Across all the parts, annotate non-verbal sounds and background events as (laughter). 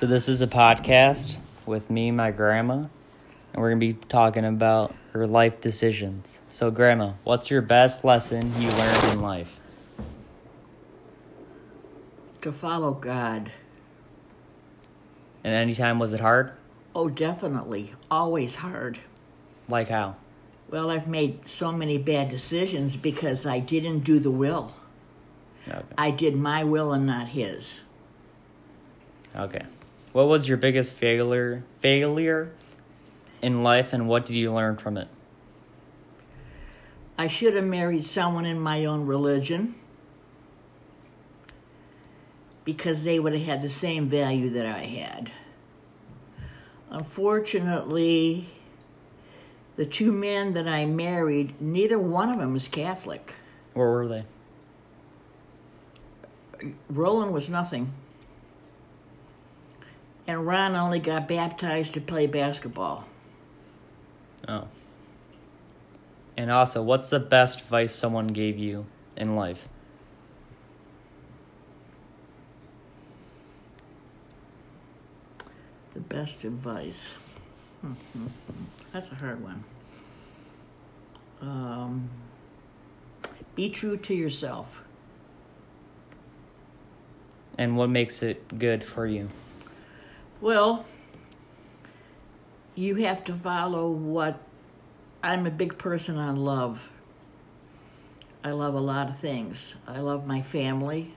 So this is a podcast with me, and my grandma, and we're gonna be talking about her life decisions. So, grandma, what's your best lesson you learned in life? To follow God. And anytime was it hard? Oh, definitely. Always hard. Like how? Well, I've made so many bad decisions because I didn't do the will. Okay. I did my will and not his. Okay. What was your biggest failure failure in life and what did you learn from it? I should have married someone in my own religion because they would have had the same value that I had. Unfortunately, the two men that I married, neither one of them was Catholic. Where were they? Roland was nothing. And Ron only got baptized to play basketball. Oh. And also, what's the best advice someone gave you in life? The best advice. (laughs) That's a hard one. Um, be true to yourself. And what makes it good for you? Well, you have to follow what I'm a big person on love. I love a lot of things. I love my family.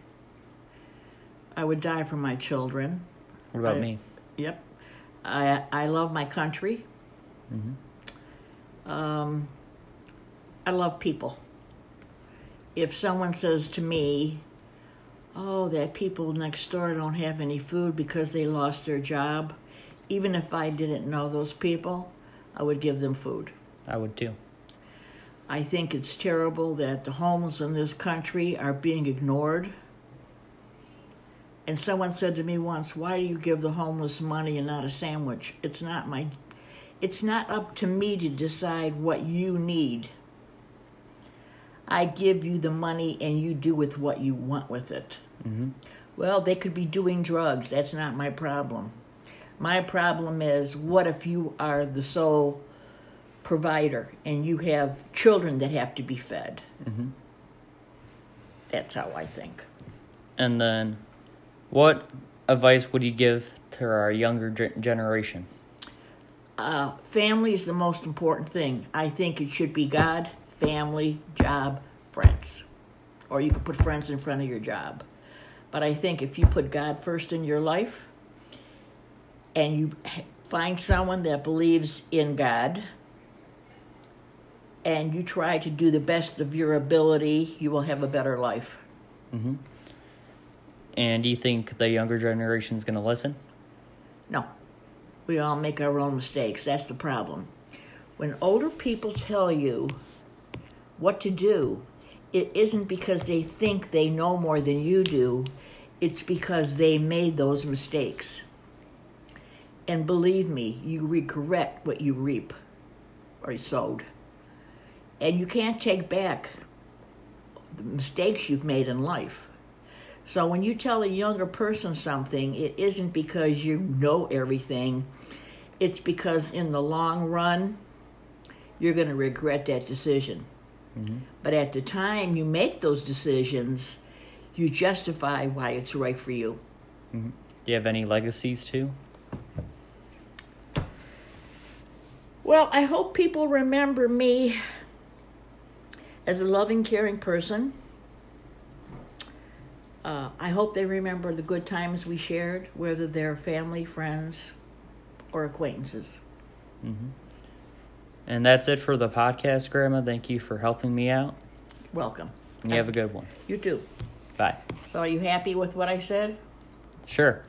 I would die for my children. What about I- me? Yep. I I love my country. Mhm. Um, I love people. If someone says to me, "Oh, that people next door don't have any food because they lost their job," even if I didn't know those people, I would give them food. I would too. I think it's terrible that the homeless in this country are being ignored. And someone said to me once, "Why do you give the homeless money and not a sandwich?" It's not my it's not up to me to decide what you need. I give you the money and you do with what you want with it. hmm Well, they could be doing drugs. That's not my problem. My problem is what if you are the sole provider and you have children that have to be fed? hmm That's how I think. And then, what advice would you give to our younger generation? Uh, family is the most important thing. I think it should be God, family, job, friends. Or you could put friends in front of your job. But I think if you put God first in your life and you find someone that believes in God and you try to do the best of your ability, you will have a better life. hmm And do you think the younger generation is going to listen? No. We all make our own mistakes. That's the problem. When older people tell you what to do, it isn't because they think they know more than you do, it's because they made those mistakes. And believe me, you regret what you reap or sowed. And you can't take back the mistakes you've made in life. So when you tell a younger person something, it isn't because you know everything. It's because in the long run, you're going to regret that decision. Mhm. But at the time you make those decisions, you justify why it's right for you. hmm Do you have any legacies too? Well, I hope people remember me as a loving, caring person. Uh, I hope they remember the good times we shared, whether they're family, friends, or acquaintances. hmm And that's it for the podcast, Grandma. Thank you for helping me out. Welcome. And you have a good one. You too. Bye. So, are you happy with what I said? Sure.